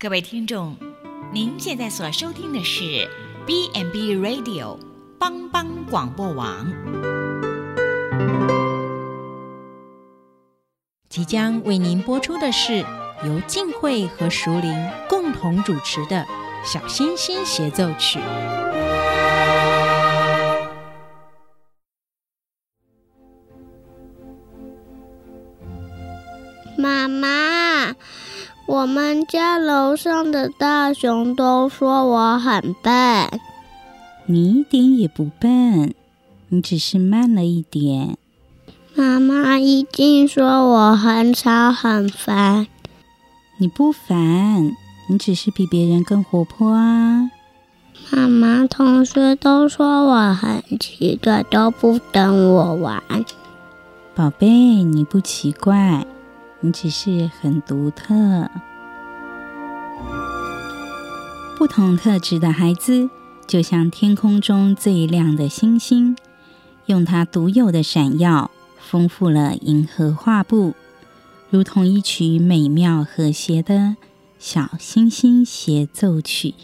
各位听众，您现在所收听的是 B&B Radio 帮帮广播网，即将为您播出的是由静慧和淑铃共同主持的《小星星协奏曲》。妈妈。我们家楼上的大熊都说我很笨，你一点也不笨，你只是慢了一点。妈妈一定说我很吵很烦，你不烦，你只是比别人更活泼啊。妈妈，同学都说我很奇怪，都不跟我玩。宝贝，你不奇怪。你只是很独特，不同特质的孩子就像天空中最亮的星星，用它独有的闪耀，丰富了银河画布，如同一曲美妙和谐的小星星协奏曲。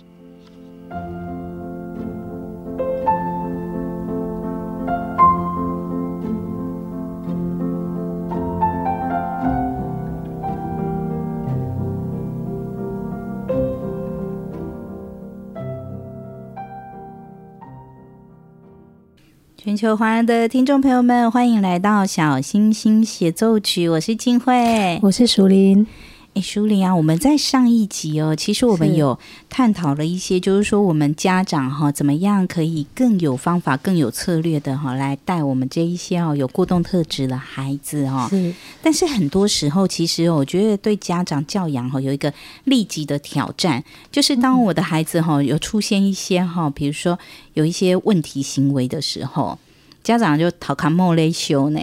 全球华人的听众朋友们，欢迎来到《小星星协奏曲》，我是静慧，我是淑琳。哎，淑玲啊，我们在上一集哦，其实我们有探讨了一些，就是说我们家长哈，怎么样可以更有方法、更有策略的哈，来带我们这一些哦有过动特质的孩子哈。是。但是很多时候，其实我觉得对家长教养哈有一个立即的挑战，就是当我的孩子哈有出现一些哈，比如说有一些问题行为的时候。家长就讨卡莫雷修呢，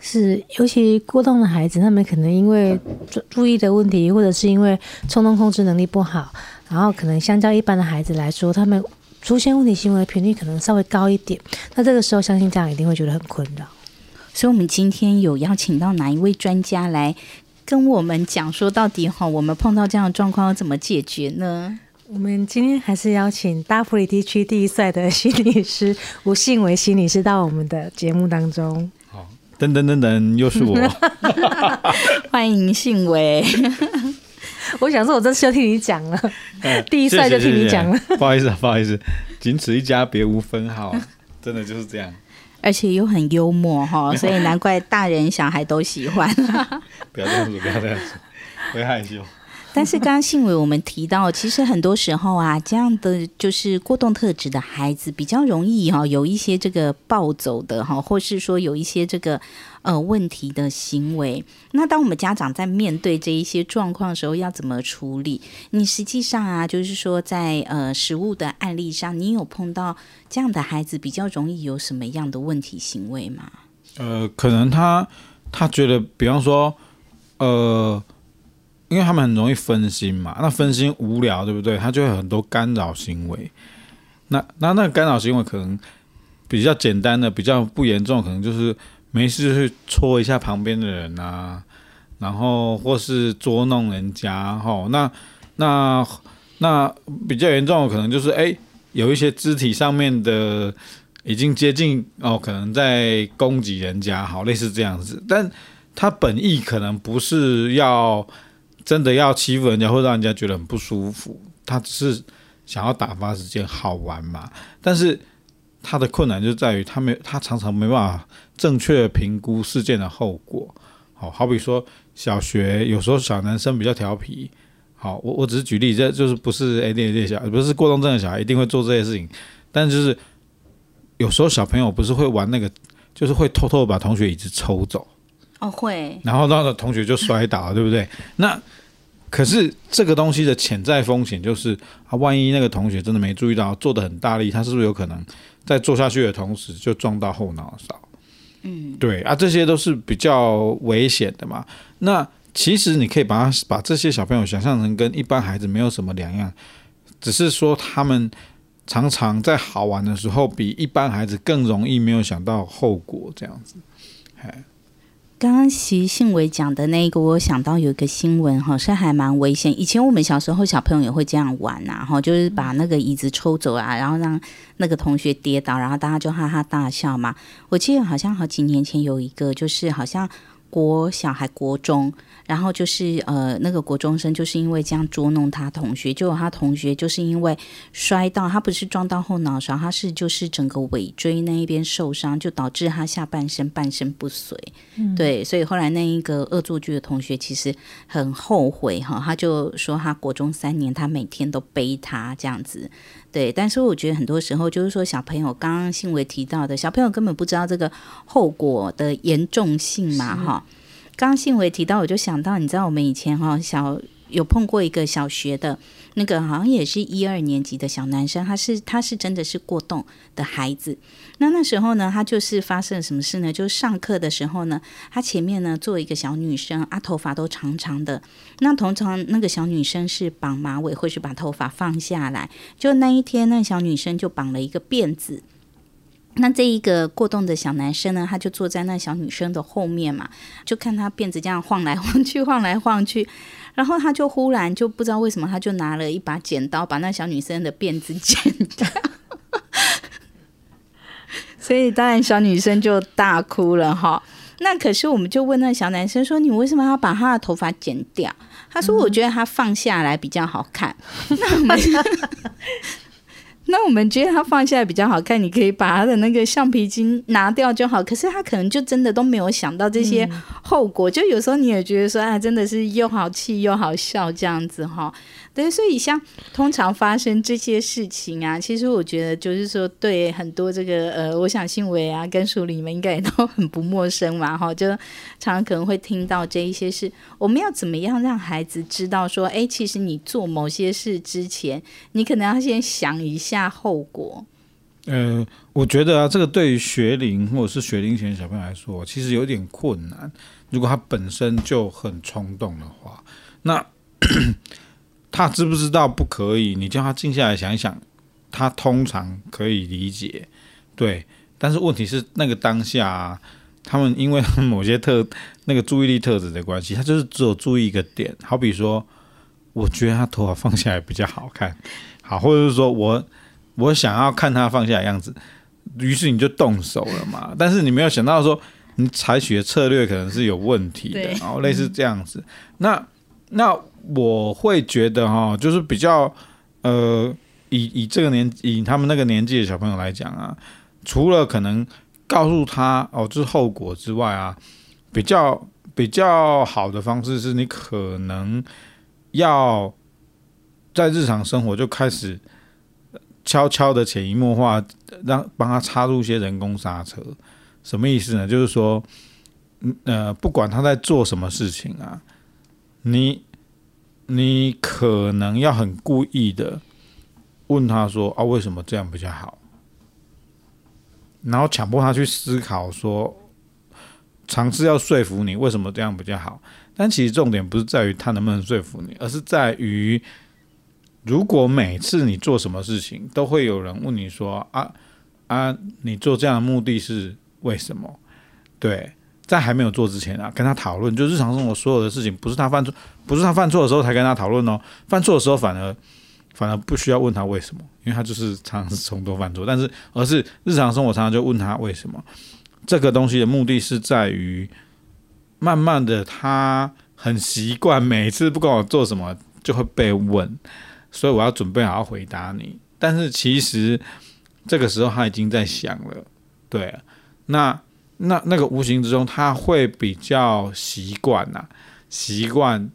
是尤其过动的孩子，他们可能因为注注意的问题，或者是因为冲动控制能力不好，然后可能相较一般的孩子来说，他们出现问题行为的频率可能稍微高一点。那这个时候，相信家长一定会觉得很困扰。所以，我们今天有邀请到哪一位专家来跟我们讲说，到底哈，我们碰到这样的状况要怎么解决呢？我们今天还是邀请大埔里地区第一帅的心理师吴信维心理师到我们的节目当中。好，噔噔噔噔，又是我，欢迎信伟。我想说，我这次就替你讲了，嗯、第一帅就替你讲了。不好意思，不好意思，仅此一家，别无分号，真的就是这样。而且又很幽默哈，所以难怪大人小孩都喜欢。不要这样子，不要这样子，会害羞。但是刚刚信伟我们提到，其实很多时候啊，这样的就是过动特质的孩子比较容易哈，有一些这个暴走的哈，或是说有一些这个呃问题的行为。那当我们家长在面对这一些状况的时候，要怎么处理？你实际上啊，就是说在呃实物的案例上，你有碰到这样的孩子比较容易有什么样的问题行为吗？呃，可能他他觉得，比方说呃。因为他们很容易分心嘛，那分心无聊，对不对？他就会很多干扰行为。那那那干扰行为可能比较简单的，比较不严重，可能就是没事去戳一下旁边的人啊，然后或是捉弄人家。吼，那那那比较严重的可能就是哎，有一些肢体上面的已经接近哦，可能在攻击人家，好，类似这样子。但他本意可能不是要。真的要欺负人家，会让人家觉得很不舒服。他只是想要打发时间，好玩嘛。但是他的困难就在于，他没，他常常没办法正确评估事件的后果。好，好比说小学，有时候小男生比较调皮。好，我我只是举例，这就是不是 ADHD 小，不是过动症的小孩一定会做这些事情。但就是有时候小朋友不是会玩那个，就是会偷偷把同学椅子抽走。哦，会。然后那个同学就摔倒了，对不对？那可是这个东西的潜在风险就是啊，万一那个同学真的没注意到，做的很大力，他是不是有可能在做下去的同时就撞到后脑勺？嗯，对啊，这些都是比较危险的嘛。那其实你可以把他把这些小朋友想象成跟一般孩子没有什么两样，只是说他们常常在好玩的时候比一般孩子更容易没有想到后果这样子。刚刚席信伟讲的那个，我想到有一个新闻好像还蛮危险。以前我们小时候小朋友也会这样玩呐，哈，就是把那个椅子抽走啊，然后让那个同学跌倒，然后大家就哈哈大笑嘛。我记得好像好几年前有一个，就是好像国小还国中。然后就是呃，那个国中生就是因为这样捉弄他同学，结果他同学就是因为摔到，他不是撞到后脑勺，他是就是整个尾椎那一边受伤，就导致他下半身半身不遂。嗯、对，所以后来那一个恶作剧的同学其实很后悔哈，他就说他国中三年他每天都背他这样子。对，但是我觉得很多时候就是说小朋友刚刚信维提到的，小朋友根本不知道这个后果的严重性嘛哈。刚刚信维提到，我就想到，你知道我们以前哈小有碰过一个小学的那个，好像也是一二年级的小男生，他是他是真的是过动的孩子。那那时候呢，他就是发生了什么事呢？就是上课的时候呢，他前面呢坐一个小女生，啊头发都长长的。那通常那个小女生是绑马尾，或是把头发放下来。就那一天，那小女生就绑了一个辫子。那这一个过动的小男生呢，他就坐在那小女生的后面嘛，就看他辫子这样晃来晃去，晃来晃去，然后他就忽然就不知道为什么，他就拿了一把剪刀，把那小女生的辫子剪掉，所以当然小女生就大哭了哈。那可是我们就问那小男生说：“你为什么要把他的头发剪掉？”他说：“我觉得他放下来比较好看。”那我们。那我们觉得他放下来比较好看，你可以把他的那个橡皮筋拿掉就好。可是他可能就真的都没有想到这些后果，就有时候你也觉得说，啊，真的是又好气又好笑这样子哈。对，所以像通常发生这些事情啊，其实我觉得就是说，对很多这个呃，我想信维啊跟书里面应该也都很不陌生嘛，哈，就常常可能会听到这一些事。我们要怎么样让孩子知道说，哎，其实你做某些事之前，你可能要先想一下后果。呃，我觉得啊，这个对于学龄或者是学龄前小朋友来说，其实有点困难。如果他本身就很冲动的话，那。他知不知道不可以？你叫他静下来想一想，他通常可以理解，对。但是问题是，那个当下啊，他们因为某些特那个注意力特质的关系，他就是只有注意一个点。好比说，我觉得他头发放下来比较好看，好，或者是说我我想要看他放下的样子，于是你就动手了嘛。但是你没有想到说，你采取的策略可能是有问题的，然后类似这样子。那那。我会觉得哈，就是比较呃，以以这个年以他们那个年纪的小朋友来讲啊，除了可能告诉他哦，这是后果之外啊，比较比较好的方式是你可能要在日常生活就开始悄悄的潜移默化，让帮他插入一些人工刹车。什么意思呢？就是说，呃，不管他在做什么事情啊，你。你可能要很故意的问他说：“啊，为什么这样比较好？”然后强迫他去思考，说尝试要说服你为什么这样比较好。但其实重点不是在于他能不能说服你，而是在于如果每次你做什么事情，都会有人问你说：“啊啊，你做这样的目的是为什么？”对。在还没有做之前啊，跟他讨论，就日常生活所有的事情，不是他犯错，不是他犯错的时候才跟他讨论哦。犯错的时候反而反而不需要问他为什么，因为他就是常常是从头犯错。但是而是日常生活常常就问他为什么。这个东西的目的是在于，慢慢的他很习惯每次不管我做什么就会被问，所以我要准备好好回答你。但是其实这个时候他已经在想了，对，那。那那个无形之中，他会比较习惯呐，习惯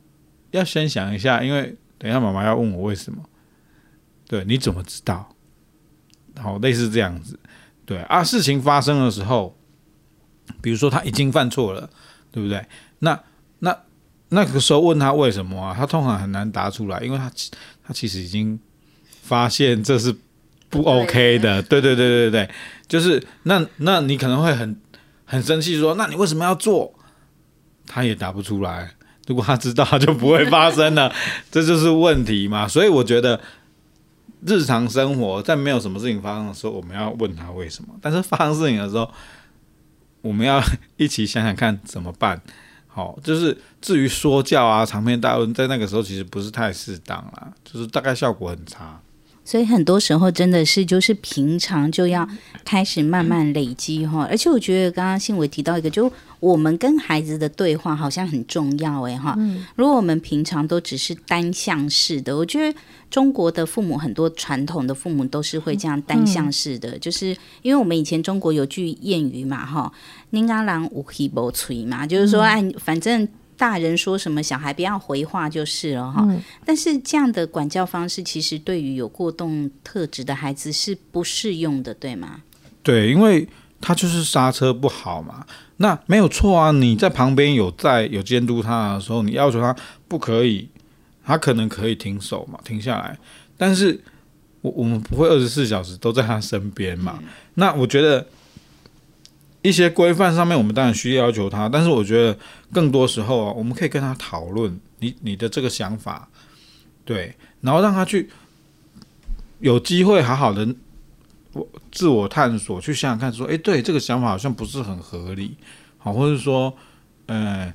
要先想一下，因为等一下妈妈要问我为什么，对，你怎么知道？好，类似这样子，对啊，事情发生的时候，比如说他已经犯错了，对不对？那那那个时候问他为什么啊？他通常很难答出来，因为他他其实已经发现这是不 OK 的，对对对对对，就是那那你可能会很。很生气，说：“那你为什么要做？”他也答不出来。如果他知道，他就不会发生了。这就是问题嘛。所以我觉得，日常生活在没有什么事情发生的时候，我们要问他为什么。但是发生事情的时候，我们要一起想想看怎么办。好，就是至于说教啊、长篇大论，在那个时候其实不是太适当啦，就是大概效果很差。所以很多时候真的是就是平常就要开始慢慢累积哈，而且我觉得刚刚信伟提到一个，就我们跟孩子的对话好像很重要哎哈。如果我们平常都只是单向式的，我觉得中国的父母很多传统的父母都是会这样单向式的，就是因为我们以前中国有句谚语嘛哈，宁阿郎无气不吹嘛，就是说哎反正。大人说什么，小孩不要回话就是了哈。嗯、但是这样的管教方式，其实对于有过动特质的孩子是不适用的，对吗？对，因为他就是刹车不好嘛。那没有错啊，你在旁边有在有监督他的时候，你要求他不可以，他可能可以停手嘛，停下来。但是我我们不会二十四小时都在他身边嘛。嗯、那我觉得。一些规范上面，我们当然需要要求他，但是我觉得更多时候啊，我们可以跟他讨论你你的这个想法，对，然后让他去有机会好好的我自我探索，去想想看，说，诶，对，这个想法好像不是很合理，好，或者说，呃，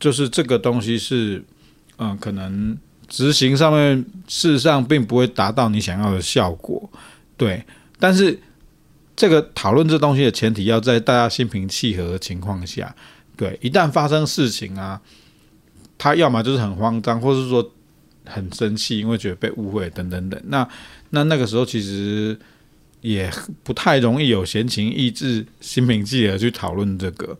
就是这个东西是，嗯、可能执行上面事实上并不会达到你想要的效果，对，但是。这个讨论这东西的前提要在大家心平气和的情况下，对，一旦发生事情啊，他要么就是很慌张，或是说很生气，因为觉得被误会等等等。那那那个时候其实也不太容易有闲情逸致、心平气和去讨论这个，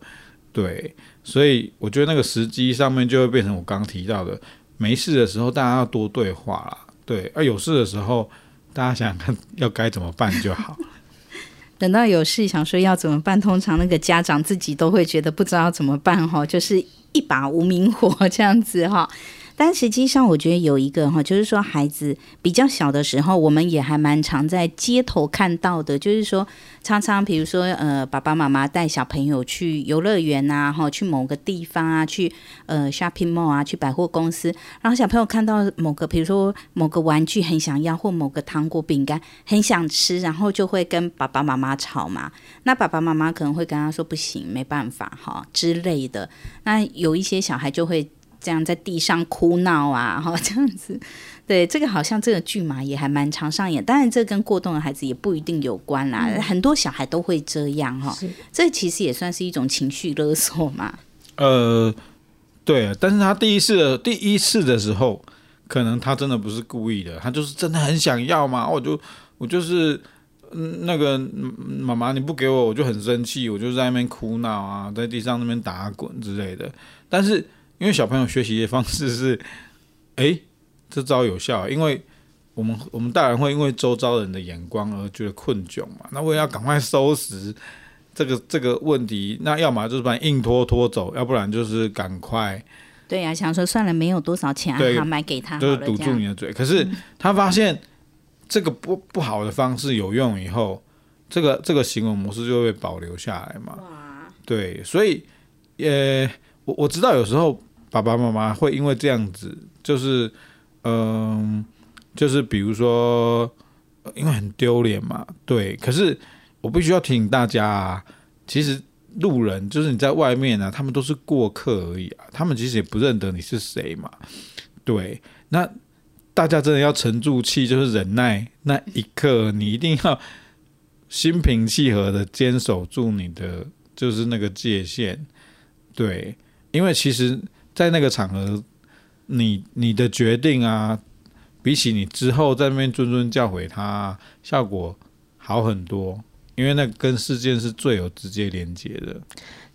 对。所以我觉得那个时机上面就会变成我刚刚提到的，没事的时候大家要多对话啦，对，而有事的时候大家想想看要该怎么办就好。等到有事想说要怎么办，通常那个家长自己都会觉得不知道怎么办哈，就是一把无名火这样子哈。但实际上，我觉得有一个哈，就是说孩子比较小的时候，我们也还蛮常在街头看到的，就是说常常比如说呃，爸爸妈妈带小朋友去游乐园啊，哈，去某个地方啊，去呃 shopping mall 啊，去百货公司，然后小朋友看到某个比如说某个玩具很想要，或某个糖果饼干很想吃，然后就会跟爸爸妈妈吵嘛。那爸爸妈妈可能会跟他说不行，没办法哈之类的。那有一些小孩就会。这样在地上哭闹啊，哈，这样子，对，这个好像这个剧嘛也还蛮常上演。当然，这跟过动的孩子也不一定有关啦，嗯、很多小孩都会这样哈。是这其实也算是一种情绪勒索嘛。呃，对，但是他第一次的第一次的时候，可能他真的不是故意的，他就是真的很想要嘛。我就我就是嗯，那个妈妈你不给我，我就很生气，我就在那边哭闹啊，在地上那边打滚之类的。但是。因为小朋友学习的方式是，哎，这招有效，因为我们我们大人会因为周遭人的眼光而觉得困窘嘛，那我也要赶快收拾这个这个问题，那要么就是把硬拖拖走，要不然就是赶快。对呀、啊，想说算了，没有多少钱，好，买给他，就是堵住你的嘴。可是他发现这个不不好的方式有用以后，这个这个行为模式就会被保留下来嘛。对，所以呃，我我知道有时候。爸爸妈妈会因为这样子，就是，嗯、就是比如说，因为很丢脸嘛，对。可是我必须要提醒大家啊，其实路人就是你在外面啊，他们都是过客而已啊，他们其实也不认得你是谁嘛，对。那大家真的要沉住气，就是忍耐那一刻，你一定要心平气和的坚守住你的就是那个界限，对，因为其实。在那个场合，你你的决定啊，比起你之后在那边谆谆教诲他，效果好很多，因为那跟事件是最有直接连接的。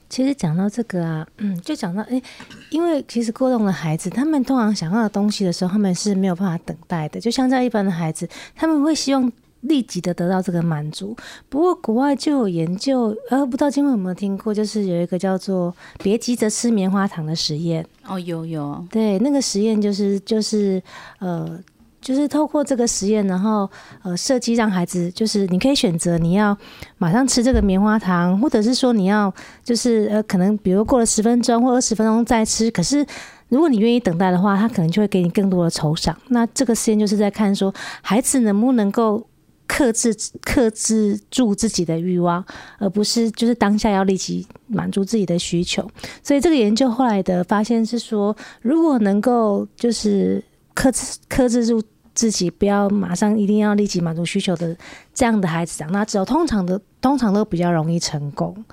其实讲到这个啊，嗯，就讲到诶，因为其实过动的孩子，他们通常想要的东西的时候，他们是没有办法等待的，就像在一般的孩子，他们会希望。立即的得到这个满足。不过国外就有研究，呃，不知道今晚有没有听过，就是有一个叫做“别急着吃棉花糖”的实验。哦，有有。对，那个实验就是就是呃，就是透过这个实验，然后呃，设计让孩子就是你可以选择你要马上吃这个棉花糖，或者是说你要就是呃，可能比如过了十分钟或二十分钟再吃。可是如果你愿意等待的话，他可能就会给你更多的酬赏。那这个实验就是在看说孩子能不能够。克制克制住自己的欲望，而不是就是当下要立即满足自己的需求。所以这个研究后来的发现是说，如果能够就是克制克制住自己，不要马上一定要立即满足需求的这样的孩子长大之后，通常的通常都比较容易成功。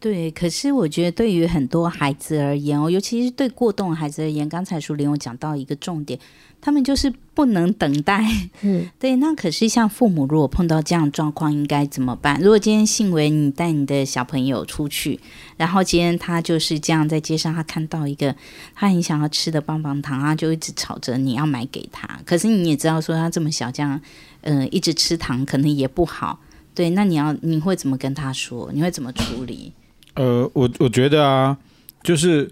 对，可是我觉得对于很多孩子而言哦，尤其是对过动孩子而言，刚才淑玲有讲到一个重点，他们就是不能等待。嗯，对。那可是像父母如果碰到这样状况，应该怎么办？如果今天信为你带你的小朋友出去，然后今天他就是这样在街上，他看到一个他很想要吃的棒棒糖，他就一直吵着你要买给他。可是你也知道说他这么小，这样呃一直吃糖可能也不好。对，那你要你会怎么跟他说？你会怎么处理？呃，我我觉得啊，就是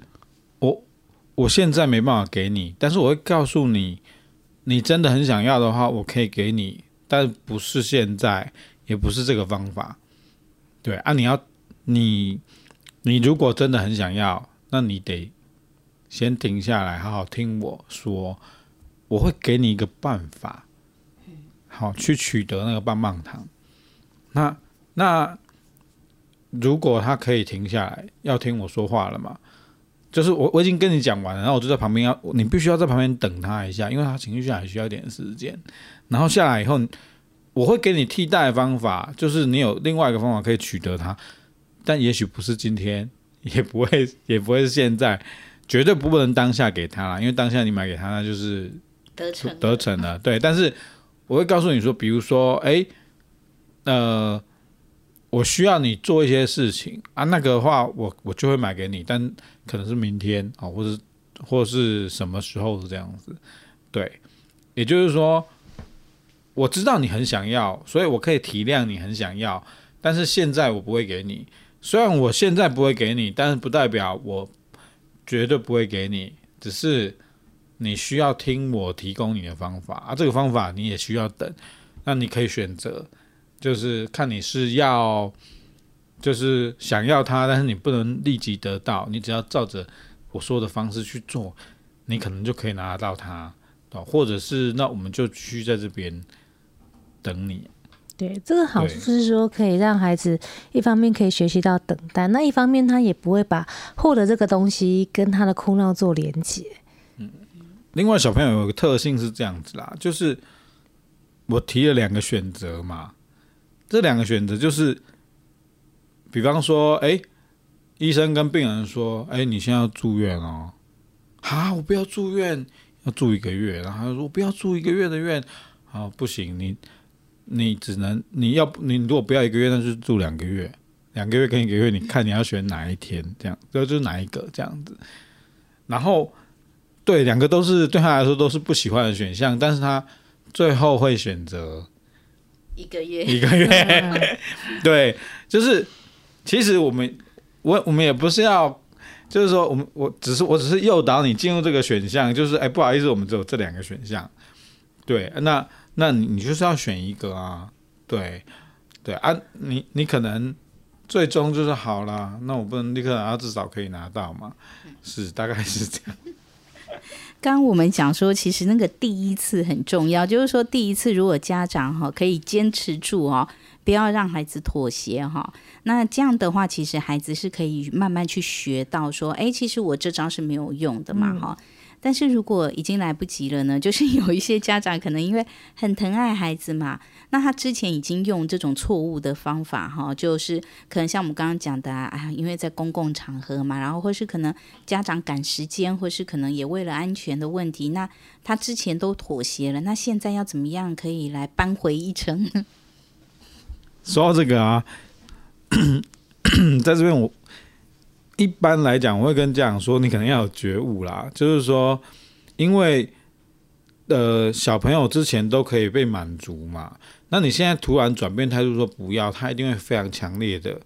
我我现在没办法给你，但是我会告诉你，你真的很想要的话，我可以给你，但不是现在，也不是这个方法。对啊，你要你你如果真的很想要，那你得先停下来，好好听我说，我会给你一个办法，好去取得那个棒棒糖。那那。如果他可以停下来，要听我说话了嘛？就是我我已经跟你讲完了，然后我就在旁边要你必须要在旁边等他一下，因为他情绪下来需要一点时间。然后下来以后，我会给你替代的方法，就是你有另外一个方法可以取得他，但也许不是今天，也不会 也不会是现在，绝对不能当下给他啦，因为当下你买给他，那就是得逞得逞了。对，但是我会告诉你说，比如说，哎，呃。我需要你做一些事情啊，那个的话我，我就会买给你，但可能是明天啊，或者或是什么时候是这样子，对，也就是说，我知道你很想要，所以我可以体谅你很想要，但是现在我不会给你。虽然我现在不会给你，但是不代表我绝对不会给你，只是你需要听我提供你的方法啊，这个方法你也需要等，那你可以选择。就是看你是要，就是想要它，但是你不能立即得到。你只要照着我说的方式去做，你可能就可以拿得到它。或者是那我们就继续在这边等你。对，这个好处是说可以让孩子一方面可以学习到等待，那一方面他也不会把获得这个东西跟他的哭闹做连结。嗯，另外小朋友有个特性是这样子啦，就是我提了两个选择嘛。这两个选择就是，比方说，哎，医生跟病人说，哎，你现在要住院哦，好，我不要住院，要住一个月，然后他说我不要住一个月的院，好，不行，你你只能你要你如果不要一个月，那就住两个月，两个月跟一个月，你看你要选哪一天，这样，这就是哪一个这样子，然后对，两个都是对他来说都是不喜欢的选项，但是他最后会选择。一个月，一个月，对，就是其实我们我我们也不是要，就是说我们我只是我只是诱导你进入这个选项，就是哎，不好意思，我们只有这两个选项，对，那那你你就是要选一个啊，对对啊，你你可能最终就是好了，那我不能立刻拿到，至少可以拿到嘛，是大概是这样。刚 刚我们讲说，其实那个第一次很重要，就是说第一次如果家长哈可以坚持住哦，不要让孩子妥协哈，那这样的话，其实孩子是可以慢慢去学到说，哎，其实我这招是没有用的嘛哈。嗯但是如果已经来不及了呢？就是有一些家长可能因为很疼爱孩子嘛，那他之前已经用这种错误的方法哈，就是可能像我们刚刚讲的啊，因为在公共场合嘛，然后或是可能家长赶时间，或是可能也为了安全的问题，那他之前都妥协了，那现在要怎么样可以来扳回一城？说到这个啊，在这边我。一般来讲，我会跟家长说，你可能要有觉悟啦。就是说，因为呃，小朋友之前都可以被满足嘛，那你现在突然转变态度说不要，他一定会非常强烈的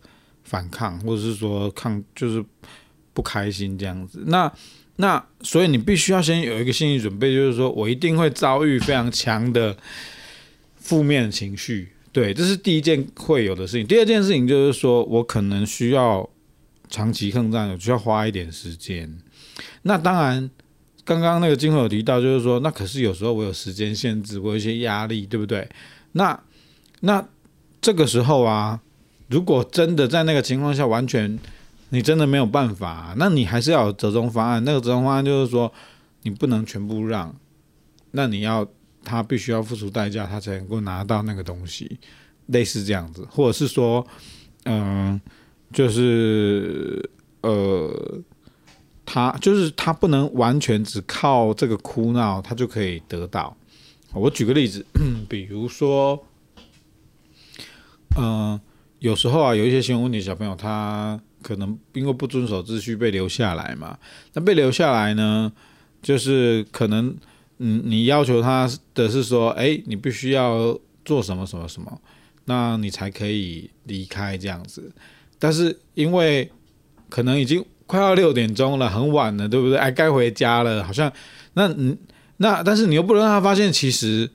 反抗，或者是说抗，就是不开心这样子。那那所以你必须要先有一个心理准备，就是说我一定会遭遇非常强的负面情绪。对，这是第一件会有的事情。第二件事情就是说我可能需要。长期抗战，我需要花一点时间。那当然，刚刚那个静慧有提到，就是说，那可是有时候我有时间限制，我有一些压力，对不对？那那这个时候啊，如果真的在那个情况下完全你真的没有办法，那你还是要有折中方案。那个折中方案就是说，你不能全部让，那你要他必须要付出代价，他才能够拿到那个东西，类似这样子，或者是说，嗯、就是呃。他就是他不能完全只靠这个哭闹，他就可以得到。我举个例子，比如说，嗯、有时候啊，有一些行为问题小朋友，他可能因为不遵守秩序被留下来嘛。那被留下来呢，就是可能，嗯，你要求他的是说，哎，你必须要做什么什么什么，那你才可以离开这样子。但是因为可能已经。快要六点钟了，很晚了，对不对？哎，该回家了，好像那嗯那，但是你又不能让他发现，其实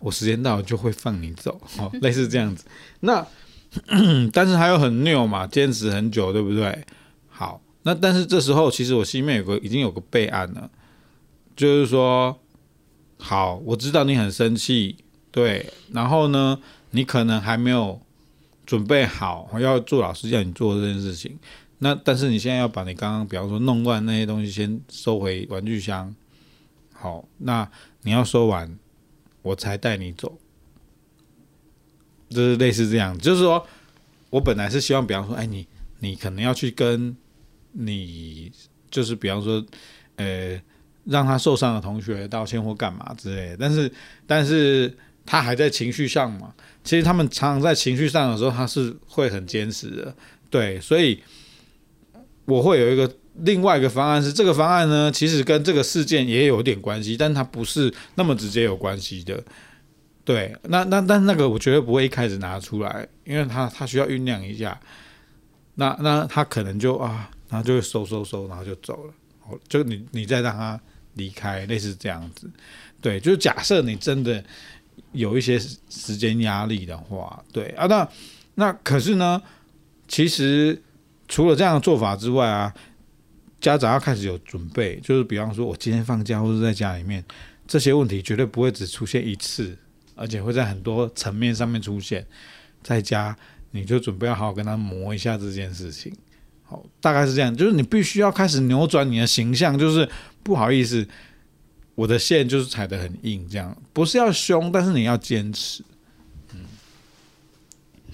我时间到了就会放你走，哦，类似这样子。那 但是他又很拗嘛，坚持很久，对不对？好，那但是这时候其实我心里面有个已经有个备案了，就是说，好，我知道你很生气，对，然后呢，你可能还没有准备好我要做老师叫你做这件事情。那但是你现在要把你刚刚比方说弄乱那些东西先收回玩具箱，好，那你要收完，我才带你走，就是类似这样，就是说我本来是希望比方说，哎，你你可能要去跟你就是比方说，呃，让他受伤的同学道歉或干嘛之类的，但是但是他还在情绪上嘛，其实他们常常在情绪上的时候，他是会很坚持的，对，所以。我会有一个另外一个方案，是这个方案呢，其实跟这个事件也有点关系，但它不是那么直接有关系的。对，那那但那个我绝对不会一开始拿出来，因为他他需要酝酿一下。那那他可能就啊，然后就会收收收，然后就走了。就你你再让他离开，类似这样子。对，就是假设你真的有一些时间压力的话，对啊，那那可是呢，其实。除了这样的做法之外啊，家长要开始有准备，就是比方说，我今天放假或者在家里面，这些问题绝对不会只出现一次，而且会在很多层面上面出现。在家你就准备要好好跟他磨一下这件事情，好，大概是这样，就是你必须要开始扭转你的形象，就是不好意思，我的线就是踩得很硬，这样不是要凶，但是你要坚持。嗯，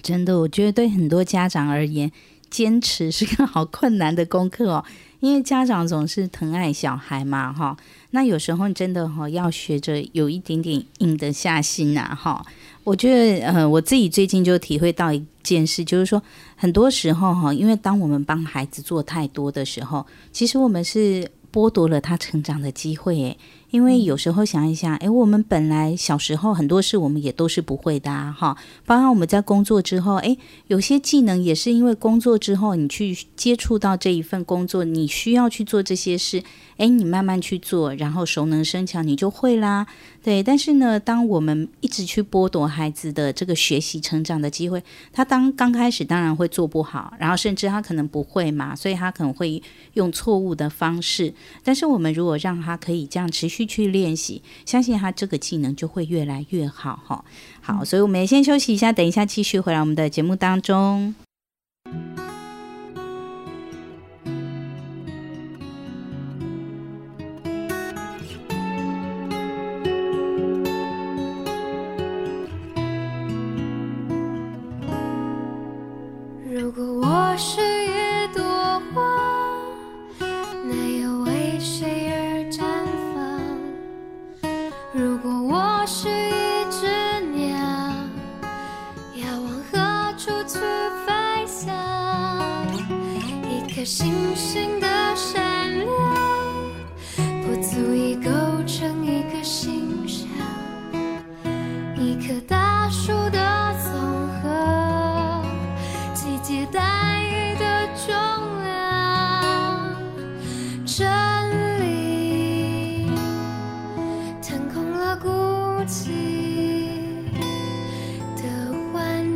真的，我觉得对很多家长而言。坚持是个好困难的功课哦，因为家长总是疼爱小孩嘛，哈。那有时候真的哈，要学着有一点点硬得下心呐，哈。我觉得，呃，我自己最近就体会到一件事，就是说，很多时候哈，因为当我们帮孩子做太多的时候，其实我们是剥夺了他成长的机会，诶。因为有时候想一想，诶，我们本来小时候很多事我们也都是不会的啊，哈。包括我们在工作之后，诶，有些技能也是因为工作之后你去接触到这一份工作，你需要去做这些事，诶，你慢慢去做，然后熟能生巧，你就会啦。对，但是呢，当我们一直去剥夺孩子的这个学习成长的机会，他当刚开始当然会做不好，然后甚至他可能不会嘛，所以他可能会用错误的方式。但是我们如果让他可以这样持续去练习，相信他这个技能就会越来越好哈。好，所以我们也先休息一下，等一下继续回来我们的节目当中。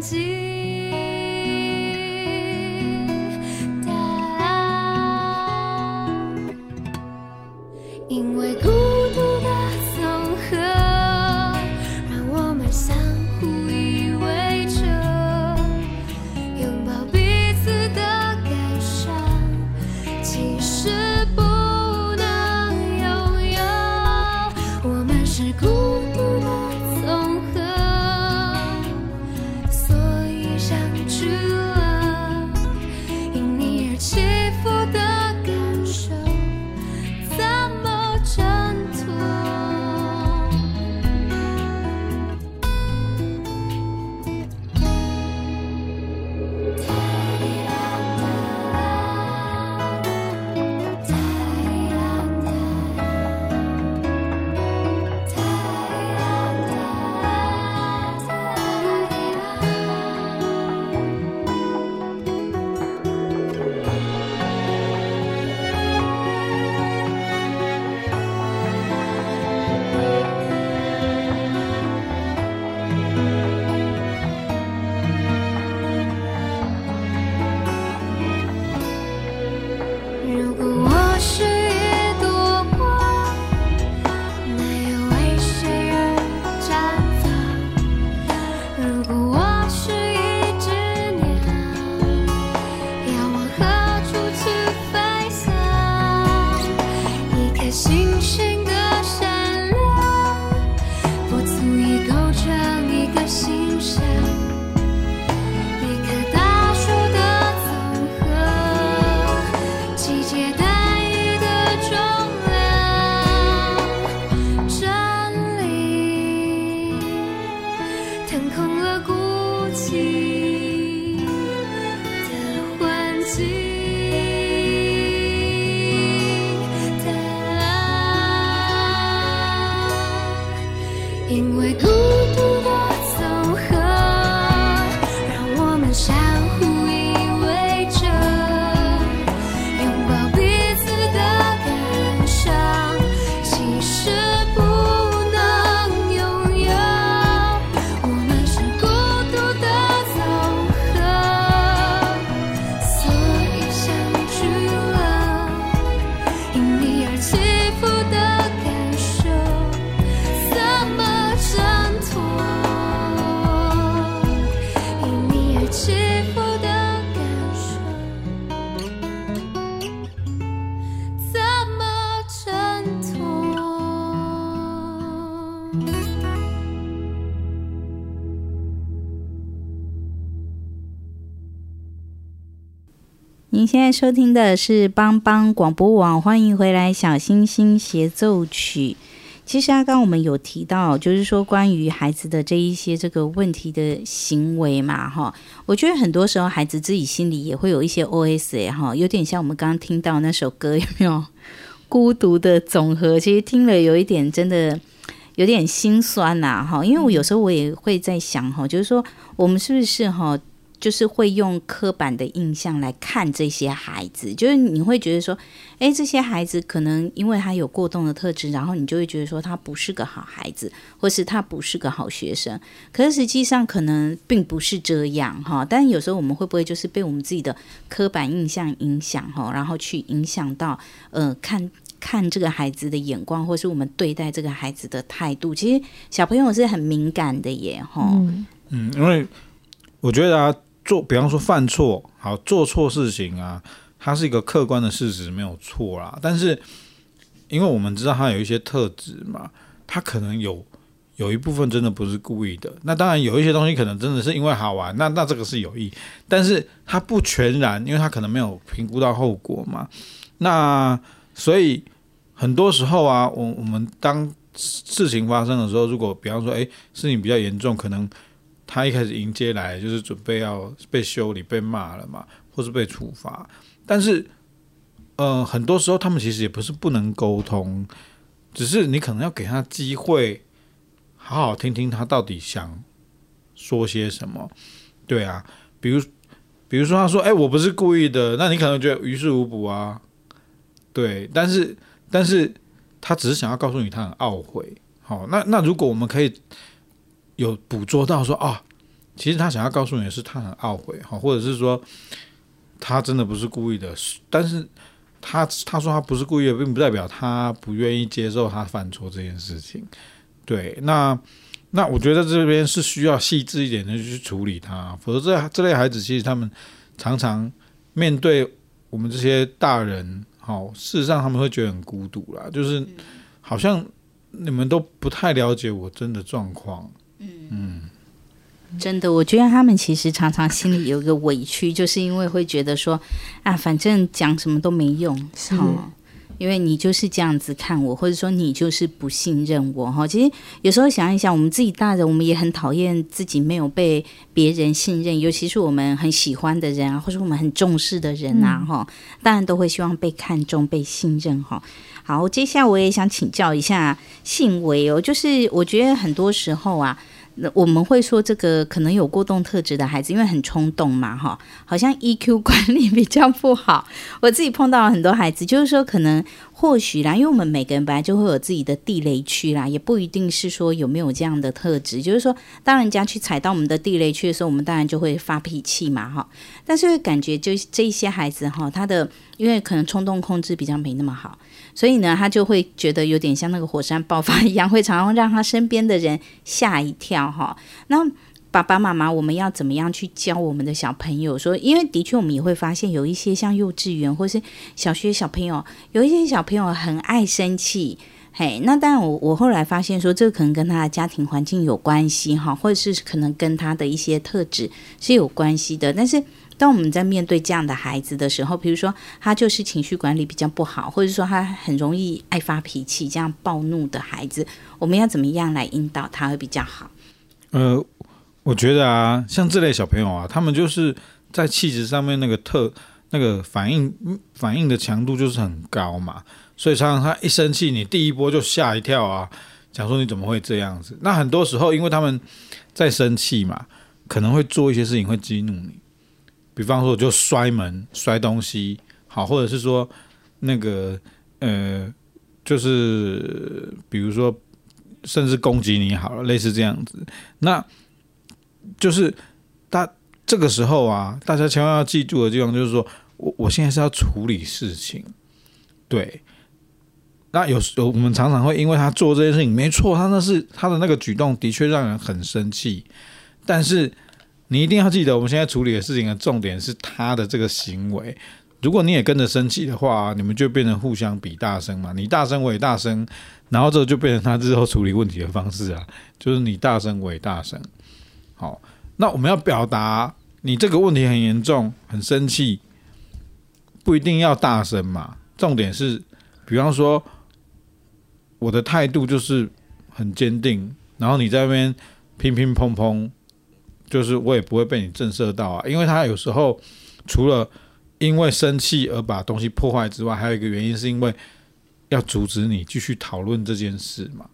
为您收听的是帮帮广播网，欢迎回来，小星星协奏曲。其实刚刚我们有提到，就是说关于孩子的这一些这个问题的行为嘛，哈，我觉得很多时候孩子自己心里也会有一些 OS 哈，有点像我们刚刚听到那首歌，有没有？孤独的总和，其实听了有一点真的有点心酸呐，哈，因为我有时候我也会在想，哈，就是说我们是不是哈？就是会用刻板的印象来看这些孩子，就是你会觉得说，诶，这些孩子可能因为他有过动的特质，然后你就会觉得说他不是个好孩子，或是他不是个好学生。可是实际上可能并不是这样哈。但有时候我们会不会就是被我们自己的刻板印象影响哈，然后去影响到呃看看这个孩子的眼光，或是我们对待这个孩子的态度？其实小朋友是很敏感的耶哈。嗯，嗯，因为我觉得啊。做，比方说犯错，好做错事情啊，它是一个客观的事实，没有错啦。但是，因为我们知道他有一些特质嘛，他可能有有一部分真的不是故意的。那当然有一些东西可能真的是因为好玩，那那这个是有意，但是他不全然，因为他可能没有评估到后果嘛。那所以很多时候啊，我我们当事情发生的时候，如果比方说，诶，事情比较严重，可能。他一开始迎接来就是准备要被修理、被骂了嘛，或是被处罚。但是，呃，很多时候他们其实也不是不能沟通，只是你可能要给他机会，好好听听他到底想说些什么。对啊，比如，比如说他说：“哎，我不是故意的。”那你可能觉得于事无补啊。对，但是，但是他只是想要告诉你他很懊悔。好，那那如果我们可以。有捕捉到说啊，其实他想要告诉你的是他很懊悔哈，或者是说他真的不是故意的，但是他他说他不是故意的，并不代表他不愿意接受他犯错这件事情。对，那那我觉得这边是需要细致一点的去处理他，否则这这类孩子其实他们常常面对我们这些大人，好，事实上他们会觉得很孤独啦，就是好像你们都不太了解我真的状况。嗯，真的，我觉得他们其实常常心里有一个委屈，就是因为会觉得说，啊，反正讲什么都没用，是、哦，因为你就是这样子看我，或者说你就是不信任我，哈。其实有时候想一想，我们自己大人，我们也很讨厌自己没有被别人信任，尤其是我们很喜欢的人啊，或者我们很重视的人啊，哈、嗯，当然都会希望被看重、被信任，哈。好，接下来我也想请教一下信维哦，就是我觉得很多时候啊。我们会说这个可能有过动特质的孩子，因为很冲动嘛，哈，好像 EQ 管理比较不好。我自己碰到了很多孩子，就是说可能或许啦，因为我们每个人本来就会有自己的地雷区啦，也不一定是说有没有这样的特质。就是说，当人家去踩到我们的地雷区的时候，我们当然就会发脾气嘛，哈。但是会感觉就这些孩子哈，他的因为可能冲动控制比较没那么好。所以呢，他就会觉得有点像那个火山爆发一样，会常常让他身边的人吓一跳哈。那爸爸妈妈，我们要怎么样去教我们的小朋友说？因为的确，我们也会发现有一些像幼稚园或是小学小朋友，有一些小朋友很爱生气。嘿，那当然，我我后来发现说，这个可能跟他的家庭环境有关系哈，或者是可能跟他的一些特质是有关系的，但是。当我们在面对这样的孩子的时候，比如说他就是情绪管理比较不好，或者说他很容易爱发脾气，这样暴怒的孩子，我们要怎么样来引导他会比较好？呃，我觉得啊，像这类小朋友啊，他们就是在气质上面那个特那个反应反应的强度就是很高嘛，所以常常他一生气，你第一波就吓一跳啊，讲说你怎么会这样子？那很多时候因为他们在生气嘛，可能会做一些事情会激怒你，比方说我就摔门、摔东西，好，或者是说那个呃，就是比如说甚至攻击你好了，类似这样子，那。就是大这个时候啊，大家千万要记住的地方就是说，我我现在是要处理事情，对。那有时候我们常常会因为他做这件事情，没错，他那是他的那个举动的确让人很生气。但是你一定要记得，我们现在处理的事情的重点是他的这个行为。如果你也跟着生气的话，你们就变成互相比大声嘛，你大声我也大声，然后这就变成他日后处理问题的方式啊，就是你大声我也大声。好，那我们要表达你这个问题很严重，很生气，不一定要大声嘛。重点是，比方说，我的态度就是很坚定，然后你在那边乒乒乓乓，就是我也不会被你震慑到啊。因为他有时候除了因为生气而把东西破坏之外，还有一个原因是因为要阻止你继续讨论这件事嘛。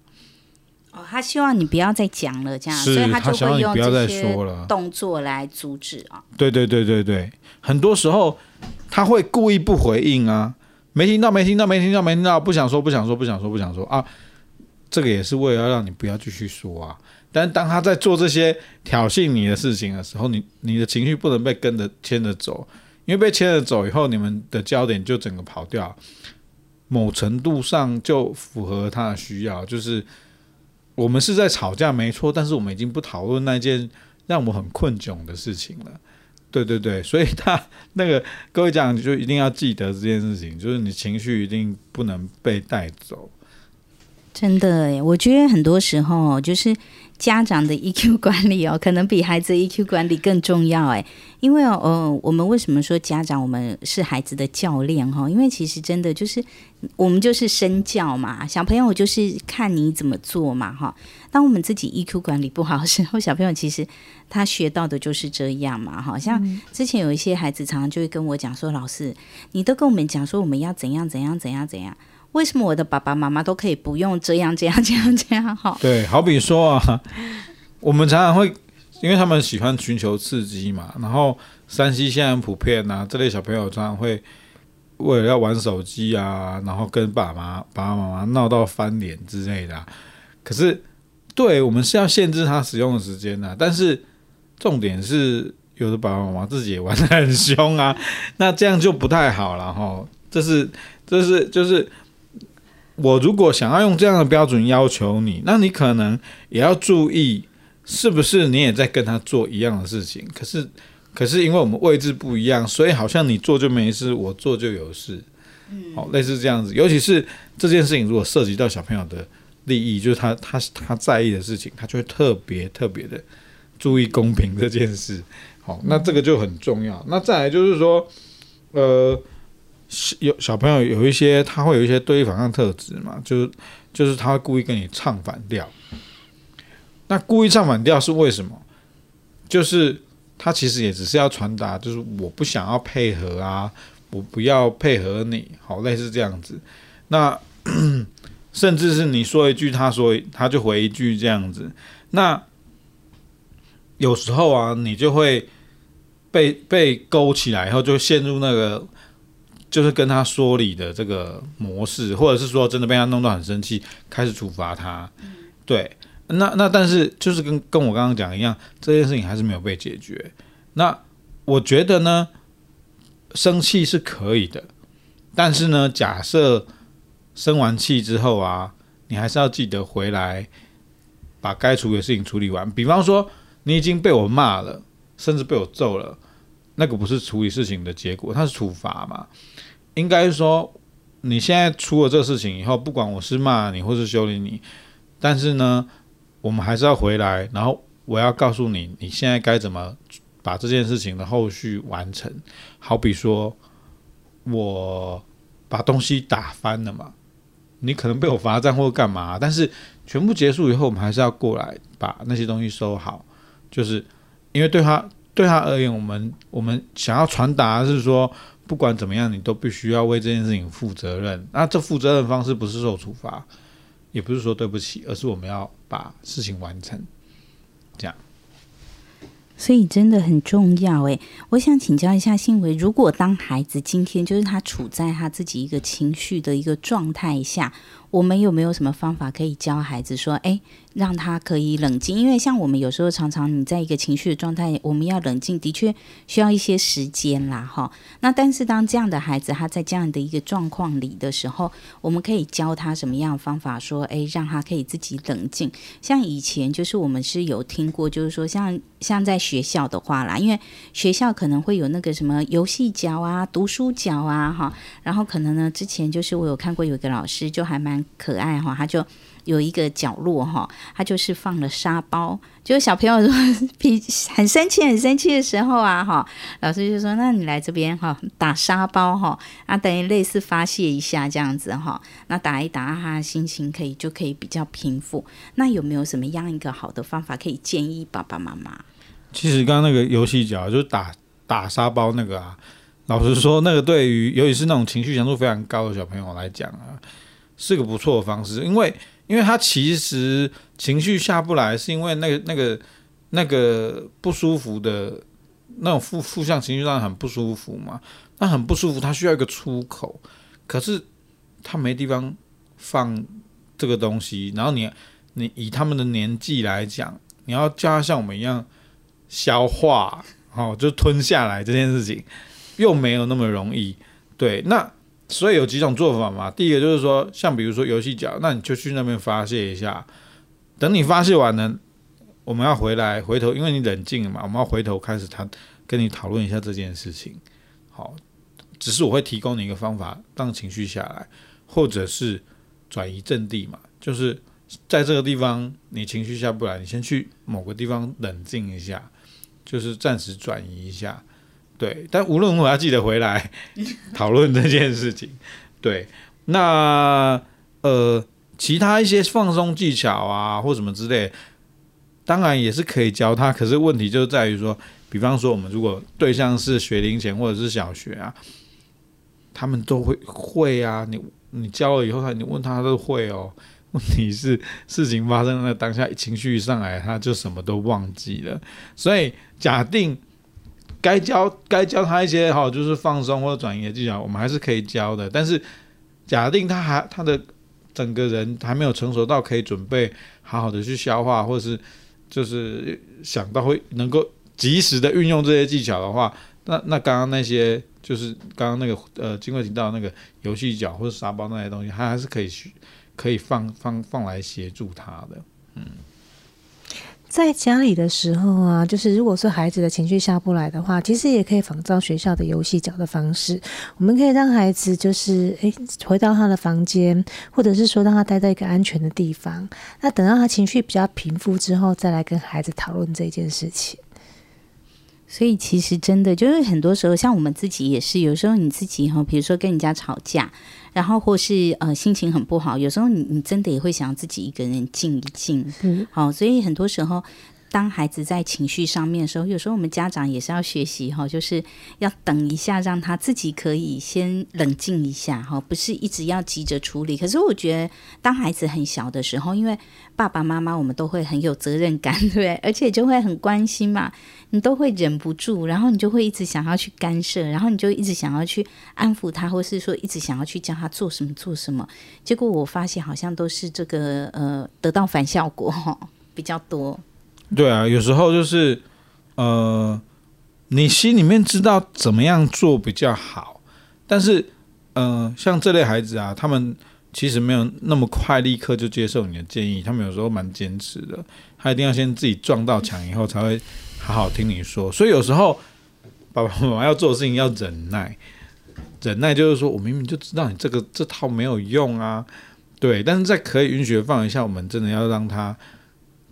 哦，他希望你不要再讲了，这样，所以他就会用这些了动作来阻止啊。对对对对对，很多时候他会故意不回应啊，没听到，没听到，没听到，没听到，不想说，不想说，不想说，不想说啊。这个也是为了要让你不要继续说啊。但当他在做这些挑衅你的事情的时候，你你的情绪不能被跟着牵着走，因为被牵着走以后，你们的焦点就整个跑掉，某程度上就符合他的需要，就是。我们是在吵架，没错，但是我们已经不讨论那件让我很困窘的事情了。对对对，所以他那个各位讲，就一定要记得这件事情，就是你情绪一定不能被带走。真的耶，我觉得很多时候就是。家长的 EQ 管理哦，可能比孩子 EQ 管理更重要哎，因为哦，呃，我们为什么说家长我们是孩子的教练哈？因为其实真的就是我们就是身教嘛，小朋友就是看你怎么做嘛哈。当我们自己 EQ 管理不好的时候，小朋友其实他学到的就是这样嘛。好像之前有一些孩子常常就会跟我讲说：“老师，你都跟我们讲说我们要怎样怎样怎样怎样。”为什么我的爸爸妈妈都可以不用这样这样这样这样？哈，对，好比说啊，我们常常会，因为他们喜欢寻求刺激嘛，然后山西现在很普遍啊，这类小朋友常常会为了要玩手机啊，然后跟爸妈、爸爸妈妈闹到翻脸之类的。可是，对我们是要限制他使用的时间的，但是重点是，有的爸爸妈妈自己也玩得很凶啊，那这样就不太好了哈。这是，这是，就是。我如果想要用这样的标准要求你，那你可能也要注意，是不是你也在跟他做一样的事情？可是，可是因为我们位置不一样，所以好像你做就没事，我做就有事。嗯，好，类似这样子。尤其是这件事情如果涉及到小朋友的利益，就是他他他在意的事情，他就会特别特别的注意公平这件事。好，那这个就很重要。那再来就是说，呃。有小朋友有一些，他会有一些对反抗特质嘛，就是就是他会故意跟你唱反调。那故意唱反调是为什么？就是他其实也只是要传达，就是我不想要配合啊，我不要配合你，好，类似这样子。那 甚至是你说一句，他说他就回一句这样子。那有时候啊，你就会被被勾起来，以后就陷入那个。就是跟他说理的这个模式，或者是说真的被他弄到很生气，开始处罚他。对，那那但是就是跟跟我刚刚讲一样，这件事情还是没有被解决。那我觉得呢，生气是可以的，但是呢，假设生完气之后啊，你还是要记得回来把该处理的事情处理完。比方说，你已经被我骂了，甚至被我揍了。那个不是处理事情的结果，它是处罚嘛？应该说，你现在出了这个事情以后，不管我是骂你或是修理你，但是呢，我们还是要回来，然后我要告诉你，你现在该怎么把这件事情的后续完成。好比说，我把东西打翻了嘛，你可能被我罚站或干嘛，但是全部结束以后，我们还是要过来把那些东西收好。就是因为对他对他而言，我们我们想要传达是说，不管怎么样，你都必须要为这件事情负责任。那这负责任方式不是受处罚，也不是说对不起，而是我们要把事情完成，这样。所以真的很重要诶，我想请教一下信维，如果当孩子今天就是他处在他自己一个情绪的一个状态下，我们有没有什么方法可以教孩子说，诶，让他可以冷静？因为像我们有时候常常你在一个情绪的状态，我们要冷静，的确需要一些时间啦，哈。那但是当这样的孩子他在这样的一个状况里的时候，我们可以教他什么样的方法？说，诶，让他可以自己冷静。像以前就是我们是有听过，就是说像像在学校的话啦，因为学校可能会有那个什么游戏角啊、读书角啊，哈。然后可能呢，之前就是我有看过有一个老师就还蛮。可爱哈，他就有一个角落哈，他就是放了沙包，就是小朋友说 脾很生气、很生气的时候啊哈，老师就说：“那你来这边哈，打沙包哈，啊，等于类似发泄一下这样子哈，那打一打，他心情可以就可以比较平复。那有没有什么样一个好的方法可以建议爸爸妈妈？其实刚刚那个游戏角就是打打沙包那个啊，老实说，那个对于尤其是那种情绪强度非常高的小朋友来讲啊。是个不错的方式，因为因为他其实情绪下不来，是因为那个那个那个不舒服的那种负负向情绪让他很不舒服嘛，那很不舒服，他需要一个出口，可是他没地方放这个东西，然后你你以他们的年纪来讲，你要叫他像我们一样消化，哦，就吞下来这件事情，又没有那么容易，对，那。所以有几种做法嘛，第一个就是说，像比如说游戏角，那你就去那边发泄一下。等你发泄完了，我们要回来回头，因为你冷静了嘛，我们要回头开始谈，跟你讨论一下这件事情。好，只是我会提供你一个方法，让情绪下来，或者是转移阵地嘛，就是在这个地方你情绪下不来，你先去某个地方冷静一下，就是暂时转移一下。对，但无论如何要记得回来 讨论这件事情。对，那呃，其他一些放松技巧啊，或什么之类，当然也是可以教他。可是问题就在于说，比方说我们如果对象是学龄前或者是小学啊，他们都会会啊。你你教了以后，他你问他都会哦。问题是事情发生在当下，情绪一上来，他就什么都忘记了。所以假定。该教该教他一些哈，就是放松或者转移的技巧，我们还是可以教的。但是，假定他还他的整个人还没有成熟到可以准备好好的去消化，或者是就是想到会能够及时的运用这些技巧的话，那那刚刚那些就是刚刚那个呃，经过提到那个游戏角或者沙包那些东西，他还是可以去可以放放放来协助他的，嗯。在家里的时候啊，就是如果说孩子的情绪下不来的话，其实也可以仿照学校的游戏角的方式，我们可以让孩子就是诶回到他的房间，或者是说让他待在一个安全的地方。那等到他情绪比较平复之后，再来跟孩子讨论这件事情。所以其实真的就是很多时候，像我们自己也是，有时候你自己哈，比如说跟人家吵架，然后或是呃心情很不好，有时候你你真的也会想自己一个人静一静。嗯，好，所以很多时候。当孩子在情绪上面的时候，有时候我们家长也是要学习哈，就是要等一下，让他自己可以先冷静一下哈，不是一直要急着处理。可是我觉得，当孩子很小的时候，因为爸爸妈妈我们都会很有责任感，对不对？而且就会很关心嘛，你都会忍不住，然后你就会一直想要去干涉，然后你就一直想要去安抚他，或是说一直想要去教他做什么做什么。结果我发现好像都是这个呃得到反效果哈比较多。对啊，有时候就是，呃，你心里面知道怎么样做比较好，但是，呃，像这类孩子啊，他们其实没有那么快立刻就接受你的建议，他们有时候蛮坚持的，他一定要先自己撞到墙以后才会好好听你说。所以有时候爸爸妈妈要做的事情要忍耐，忍耐就是说我明明就知道你这个这套没有用啊，对，但是在可以允许的范围下，我们真的要让他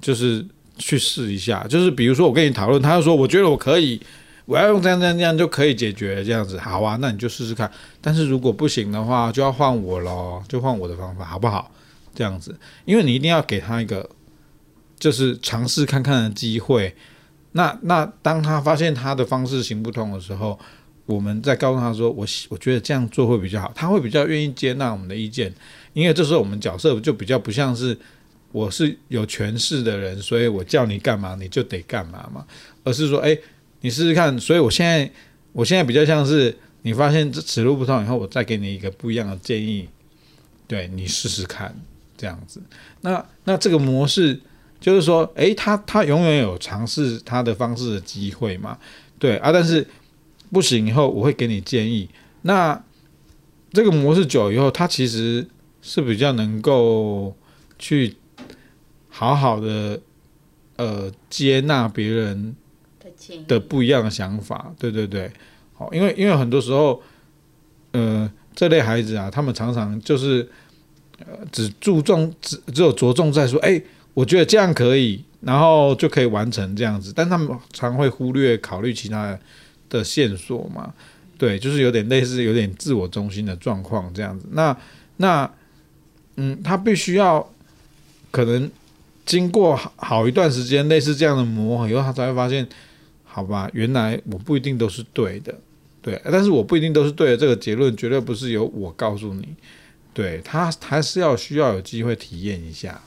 就是。去试一下，就是比如说我跟你讨论，他就说我觉得我可以，我要用这样这样这样就可以解决这样子，好啊，那你就试试看。但是如果不行的话，就要换我咯，就换我的方法，好不好？这样子，因为你一定要给他一个就是尝试看看的机会，那那当他发现他的方式行不通的时候，我们再告诉他说：“我我觉得这样做会比较好。”他会比较愿意接纳我们的意见，因为这时候我们角色就比较不像是我是有权势的人，所以我叫你干嘛你就得干嘛嘛，而是说：“哎，你试试看。”所以我现在我现在比较像是你发现这此路不通以后，我再给你一个不一样的建议，对你试试看这样子。那那这个模式就是说，哎，他他永远有尝试他的方式的机会嘛，对啊，但是。不行，以后我会给你建议。那这个模式久以后，他其实是比较能够去好好的呃接纳别人的不一样的想法。对对对，好，因为因为很多时候，呃，这类孩子啊，他们常常就是呃只注重只只有着重在说，哎，我觉得这样可以，然后就可以完成这样子，但他们常会忽略考虑其他的。的线索嘛，对，就是有点类似，有点自我中心的状况这样子。那那嗯，他必须要可能经过好一段时间，类似这样的磨合以后，他才会发现，好吧，原来我不一定都是对的，对，但是我不一定都是对的。这个结论绝对不是由我告诉你，对，他还是要需要有机会体验一下。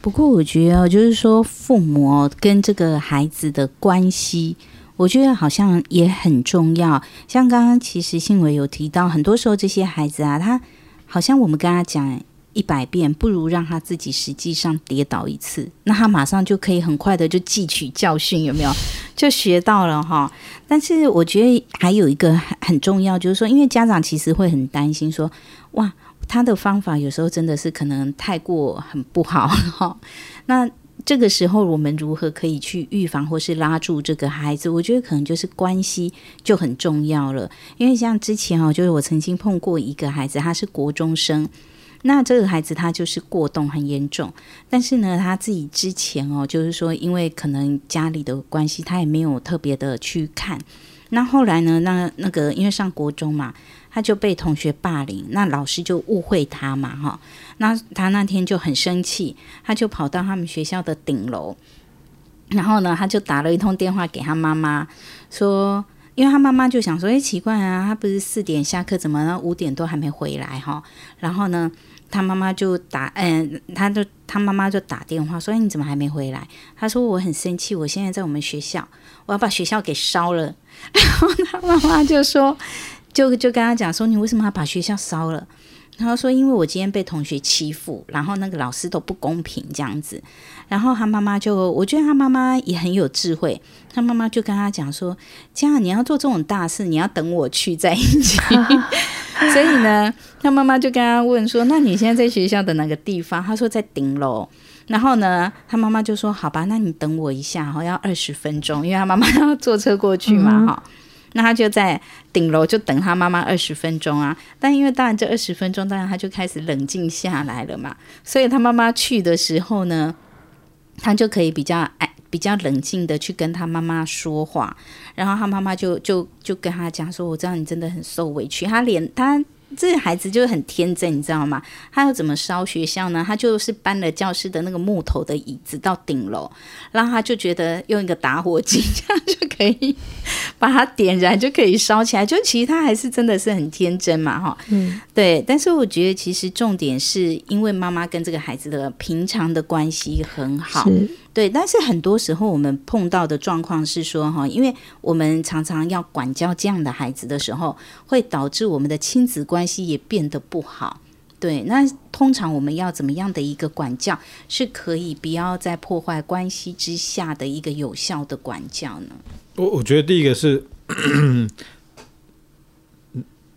不过我觉得，就是说父母跟这个孩子的关系。我觉得好像也很重要，像刚刚其实信伟有提到，很多时候这些孩子啊，他好像我们跟他讲一百遍，不如让他自己实际上跌倒一次，那他马上就可以很快的就汲取教训，有没有？就学到了哈。但是我觉得还有一个很很重要，就是说，因为家长其实会很担心说，哇，他的方法有时候真的是可能太过很不好哈。那这个时候，我们如何可以去预防或是拉住这个孩子？我觉得可能就是关系就很重要了。因为像之前哦，就是我曾经碰过一个孩子，他是国中生，那这个孩子他就是过动很严重，但是呢，他自己之前哦，就是说因为可能家里的关系，他也没有特别的去看。那后来呢，那那个因为上国中嘛。他就被同学霸凌，那老师就误会他嘛，哈，那他那天就很生气，他就跑到他们学校的顶楼，然后呢，他就打了一通电话给他妈妈，说，因为他妈妈就想说，诶，奇怪啊，他不是四点下课，怎么五点都还没回来哈？然后呢，他妈妈就打，嗯，他就他妈妈就打电话说，诶，你怎么还没回来？他说我很生气，我现在在我们学校，我要把学校给烧了。然后他妈妈就说。就就跟他讲说，你为什么要把学校烧了？然后说，因为我今天被同学欺负，然后那个老师都不公平这样子。然后他妈妈就，我觉得他妈妈也很有智慧。他妈妈就跟他讲说，这样你要做这种大事，你要等我去在一起。所以呢，他妈妈就跟他问说，那你现在在学校的哪个地方？他说在顶楼。然后呢，他妈妈就说，好吧，那你等我一下，哈，要二十分钟，因为他妈妈要坐车过去嘛，哈、嗯。那他就在顶楼就等他妈妈二十分钟啊，但因为当然这二十分钟，当然他就开始冷静下来了嘛，所以他妈妈去的时候呢，他就可以比较哎比较冷静的去跟他妈妈说话，然后他妈妈就就就跟他讲说，我知道你真的很受委屈，他连他。这个孩子就是很天真，你知道吗？他要怎么烧学校呢？他就是搬了教室的那个木头的椅子到顶楼，然后他就觉得用一个打火机这样就可以把它点燃，就可以烧起来。就其实他还是真的是很天真嘛，哈。嗯，对。但是我觉得其实重点是因为妈妈跟这个孩子的平常的关系很好。对，但是很多时候我们碰到的状况是说，哈，因为我们常常要管教这样的孩子的时候，会导致我们的亲子关系也变得不好。对，那通常我们要怎么样的一个管教，是可以不要在破坏关系之下的一个有效的管教呢？我我觉得第一个是，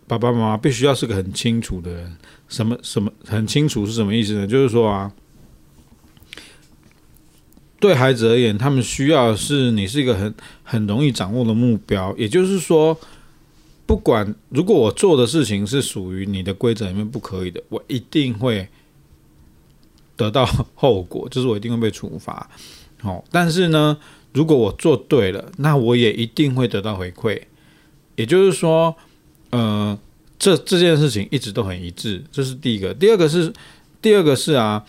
爸爸妈妈必须要是个很清楚的人。什么什么很清楚是什么意思呢？就是说啊。对孩子而言，他们需要的是你是一个很很容易掌握的目标。也就是说，不管如果我做的事情是属于你的规则里面不可以的，我一定会得到 后果，就是我一定会被处罚。好，但是呢，如果我做对了，那我也一定会得到回馈。也就是说，呃，这这件事情一直都很一致，这是第一个。第二个是，第二个是啊，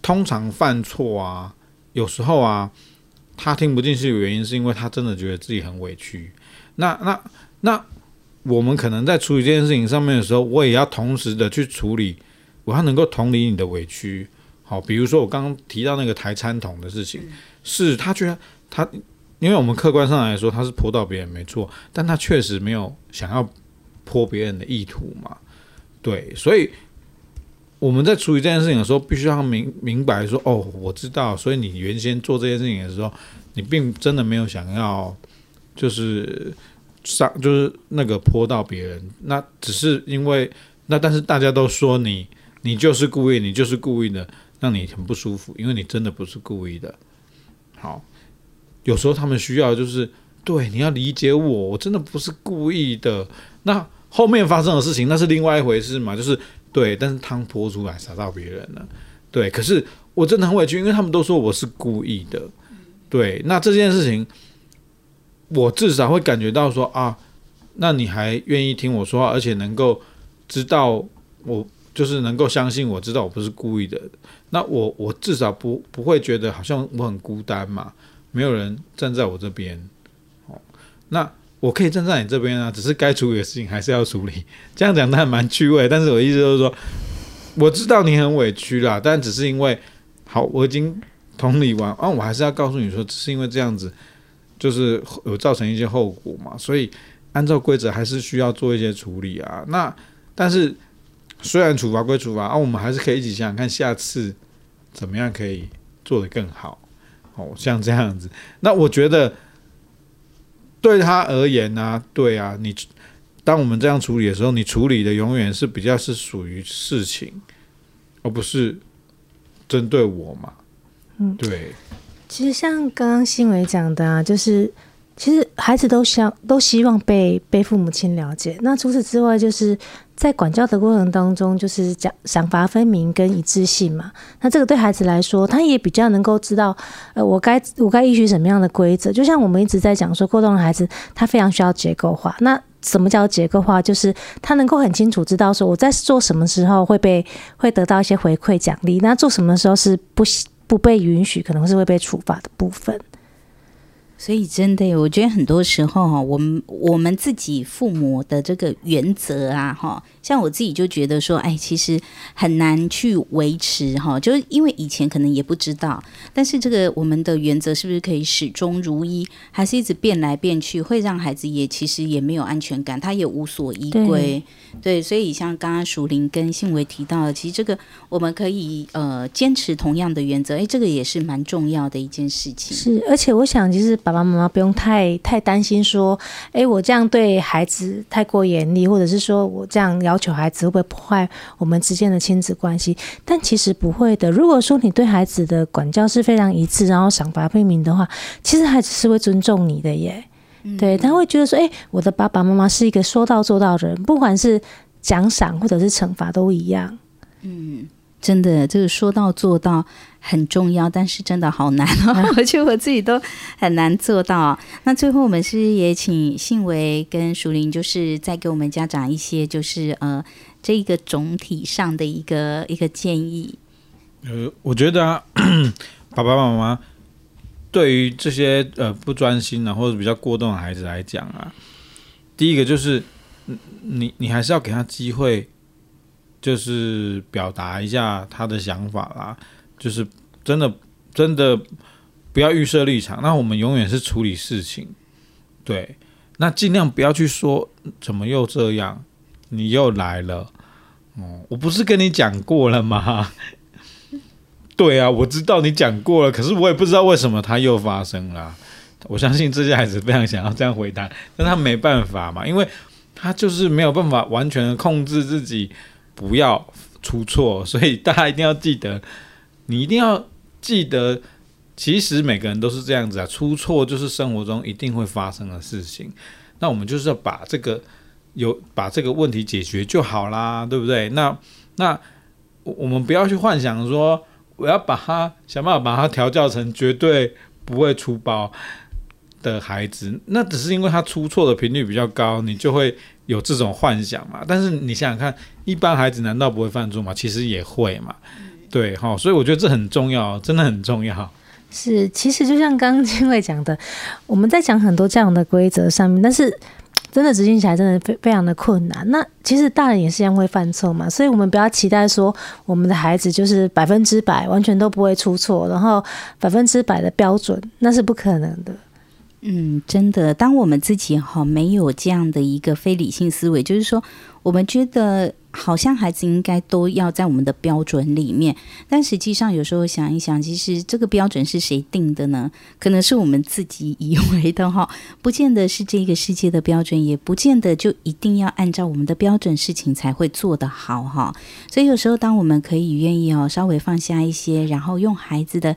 通常犯错啊。有时候啊，他听不进去的原因，是因为他真的觉得自己很委屈。那那那，我们可能在处理这件事情上面的时候，我也要同时的去处理，我要能够同理你的委屈。好，比如说我刚刚提到那个抬餐桶的事情，是他觉得他，因为我们客观上来说他是泼到别人没错，但他确实没有想要泼别人的意图嘛。对，所以。我们在处理这件事情的时候，必须要明明白说，哦，我知道，所以你原先做这件事情的时候，你并真的没有想要，就是上，就是那个泼到别人，那只是因为，那但是大家都说你，你就是故意，你就是故意的，让你很不舒服，因为你真的不是故意的。好，有时候他们需要就是，对，你要理解我，我真的不是故意的。那后面发生的事情，那是另外一回事嘛，就是。对，但是汤泼出来洒到别人了，对。可是我真的很委屈，因为他们都说我是故意的，对。那这件事情，我至少会感觉到说啊，那你还愿意听我说话，而且能够知道我就是能够相信我知道我不是故意的，那我我至少不不会觉得好像我很孤单嘛，没有人站在我这边，哦，那。我可以站在你这边啊，只是该处理的事情还是要处理。这样讲，他还蛮趣味。但是我意思就是说，我知道你很委屈啦，但只是因为，好，我已经同理完啊，我还是要告诉你说，只是因为这样子，就是有造成一些后果嘛，所以按照规则还是需要做一些处理啊。那但是虽然处罚归处罚啊，我们还是可以一起想想看，下次怎么样可以做得更好。哦，像这样子，那我觉得。对他而言呢、啊，对啊，你当我们这样处理的时候，你处理的永远是比较是属于事情，而不是针对我嘛。嗯，对。其实像刚刚新伟讲的啊，就是其实孩子都想都希望被被父母亲了解。那除此之外，就是。在管教的过程当中，就是讲赏罚分明跟一致性嘛。那这个对孩子来说，他也比较能够知道，呃，我该我该依据什么样的规则。就像我们一直在讲说，过动的孩子他非常需要结构化。那什么叫结构化？就是他能够很清楚知道说，我在做什么时候会被会得到一些回馈奖励，那做什么时候是不不被允许，可能是会被处罚的部分。所以真的，我觉得很多时候哈，我们我们自己父母的这个原则啊，哈，像我自己就觉得说，哎，其实很难去维持哈，就是因为以前可能也不知道，但是这个我们的原则是不是可以始终如一，还是一直变来变去，会让孩子也其实也没有安全感，他也无所依归。对，对，所以像刚刚淑玲跟信维提到的，其实这个我们可以呃坚持同样的原则，哎，这个也是蛮重要的一件事情。是，而且我想其实把。爸爸妈妈不用太太担心，说，哎，我这样对孩子太过严厉，或者是说我这样要求孩子会不会破坏我们之间的亲子关系？但其实不会的。如果说你对孩子的管教是非常一致，然后赏罚分明的话，其实孩子是会尊重你的耶。嗯、对，他会觉得说，哎，我的爸爸妈妈是一个说到做到的人，不管是奖赏或者是惩罚都一样。嗯。真的，就是说到做到很重要，但是真的好难哦。我觉得我自己都很难做到。那最后，我们是也请信维跟淑玲，就是再给我们家长一些，就是呃，这一个总体上的一个一个建议。呃，我觉得啊，爸爸妈妈对于这些呃不专心啊或者比较过动的孩子来讲啊，第一个就是你你还是要给他机会。就是表达一下他的想法啦，就是真的真的不要预设立场。那我们永远是处理事情，对，那尽量不要去说怎么又这样，你又来了，哦，我不是跟你讲过了吗？对啊，我知道你讲过了，可是我也不知道为什么他又发生了。我相信这些孩子非常想要这样回答，但他没办法嘛，因为他就是没有办法完全控制自己。不要出错，所以大家一定要记得，你一定要记得，其实每个人都是这样子啊，出错就是生活中一定会发生的事情。那我们就是要把这个有把这个问题解决就好啦，对不对？那那我们不要去幻想说，我要把他想办法把他调教成绝对不会出包的孩子，那只是因为他出错的频率比较高，你就会。有这种幻想嘛？但是你想想看，一般孩子难道不会犯错吗？其实也会嘛。对哈，所以我觉得这很重要，真的很重要。是，其实就像刚刚金慧讲的，我们在讲很多这样的规则上面，但是真的执行起来真的非非常的困难。那其实大人也是一样会犯错嘛，所以我们不要期待说我们的孩子就是百分之百完全都不会出错，然后百分之百的标准，那是不可能的。嗯，真的，当我们自己哈没有这样的一个非理性思维，就是说，我们觉得好像孩子应该都要在我们的标准里面，但实际上有时候想一想，其实这个标准是谁定的呢？可能是我们自己以为的哈，不见得是这个世界的标准，也不见得就一定要按照我们的标准事情才会做得好哈。所以有时候，当我们可以愿意哦，稍微放下一些，然后用孩子的。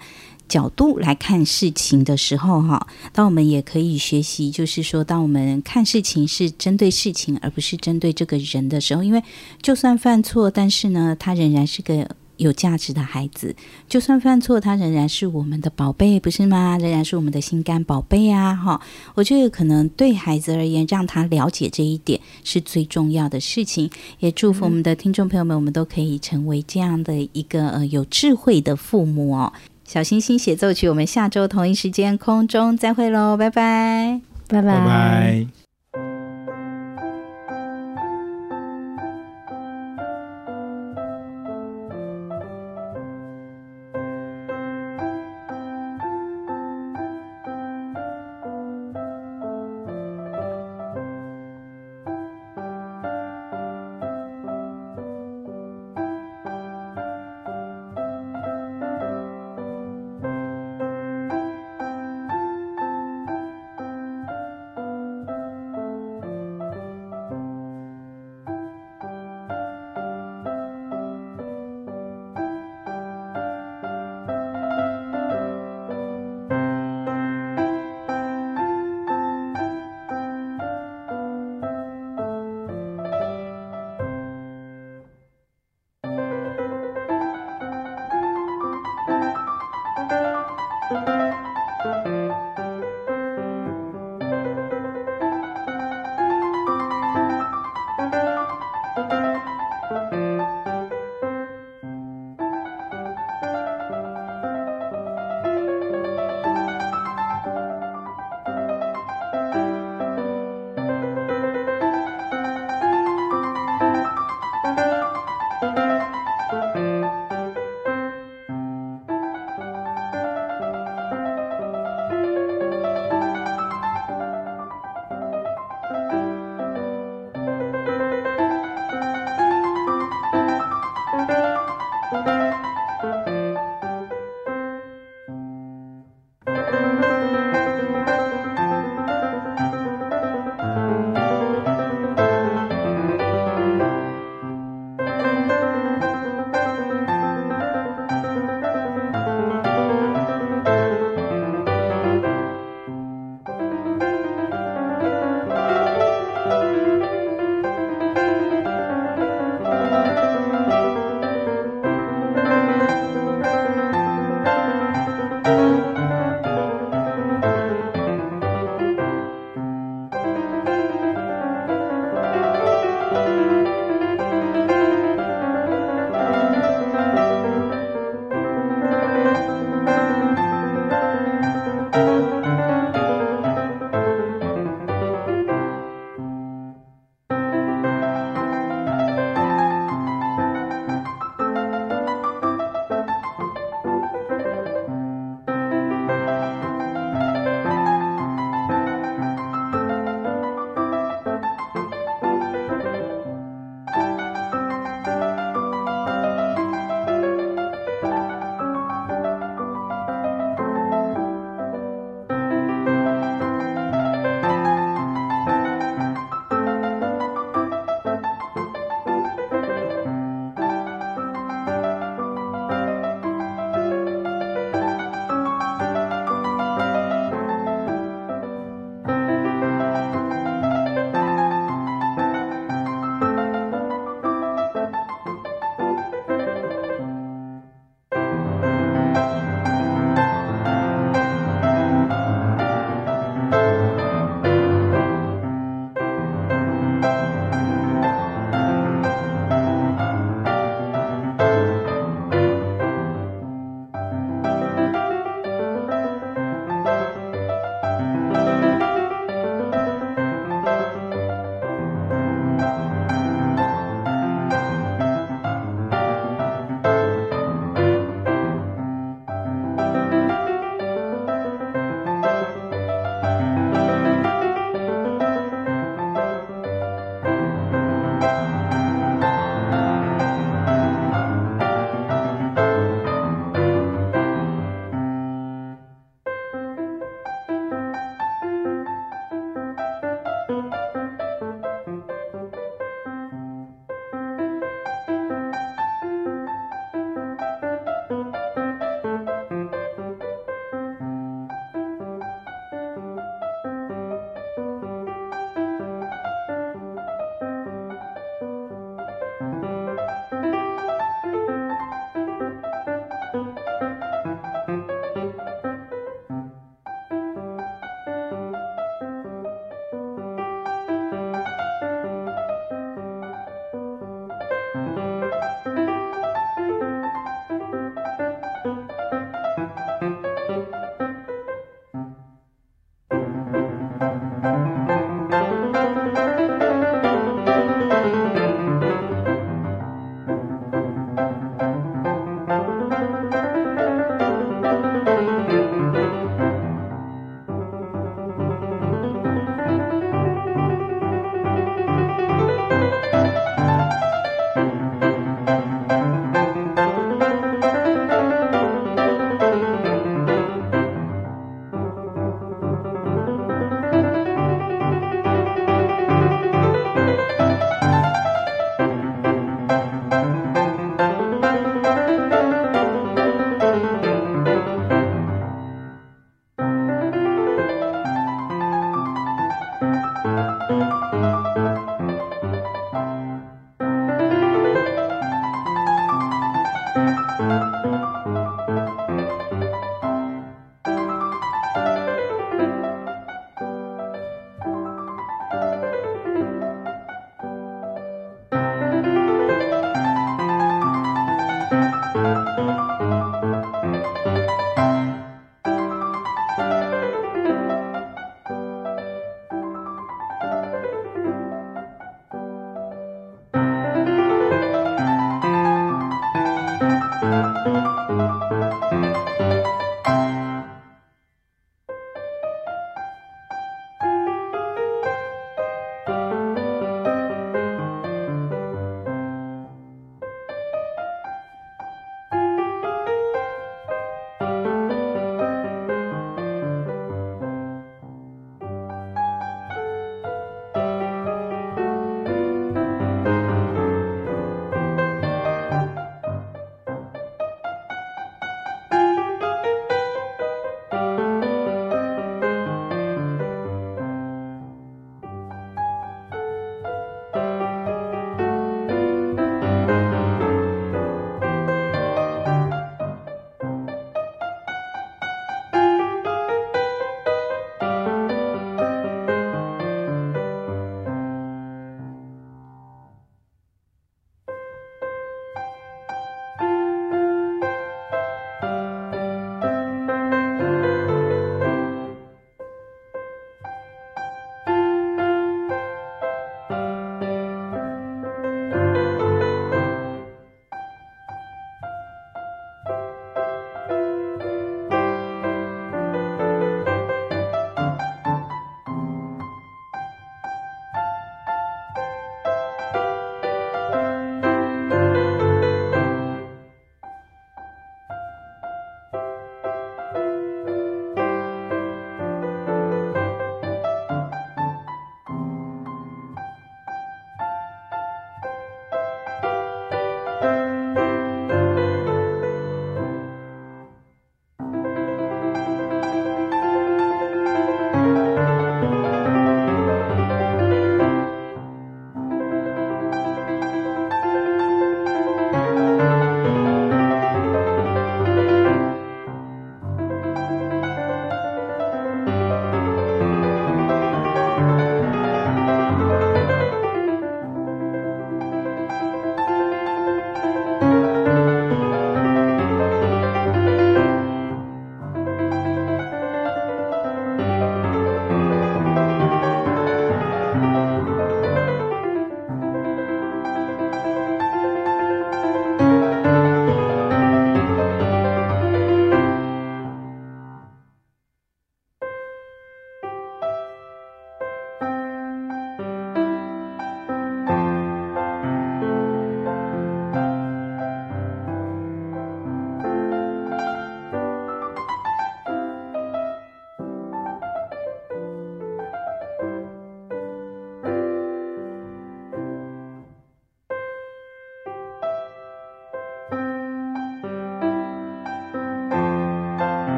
角度来看事情的时候，哈，当我们也可以学习，就是说，当我们看事情是针对事情，而不是针对这个人的时候，因为就算犯错，但是呢，他仍然是个有价值的孩子；就算犯错，他仍然是我们的宝贝，不是吗？仍然是我们的心肝宝贝啊！哈，我觉得可能对孩子而言，让他了解这一点是最重要的事情。也祝福我们的听众朋友们，我们都可以成为这样的一个呃有智慧的父母哦。小星星协奏曲，我们下周同一时间空中再会喽，拜拜，拜拜。拜拜。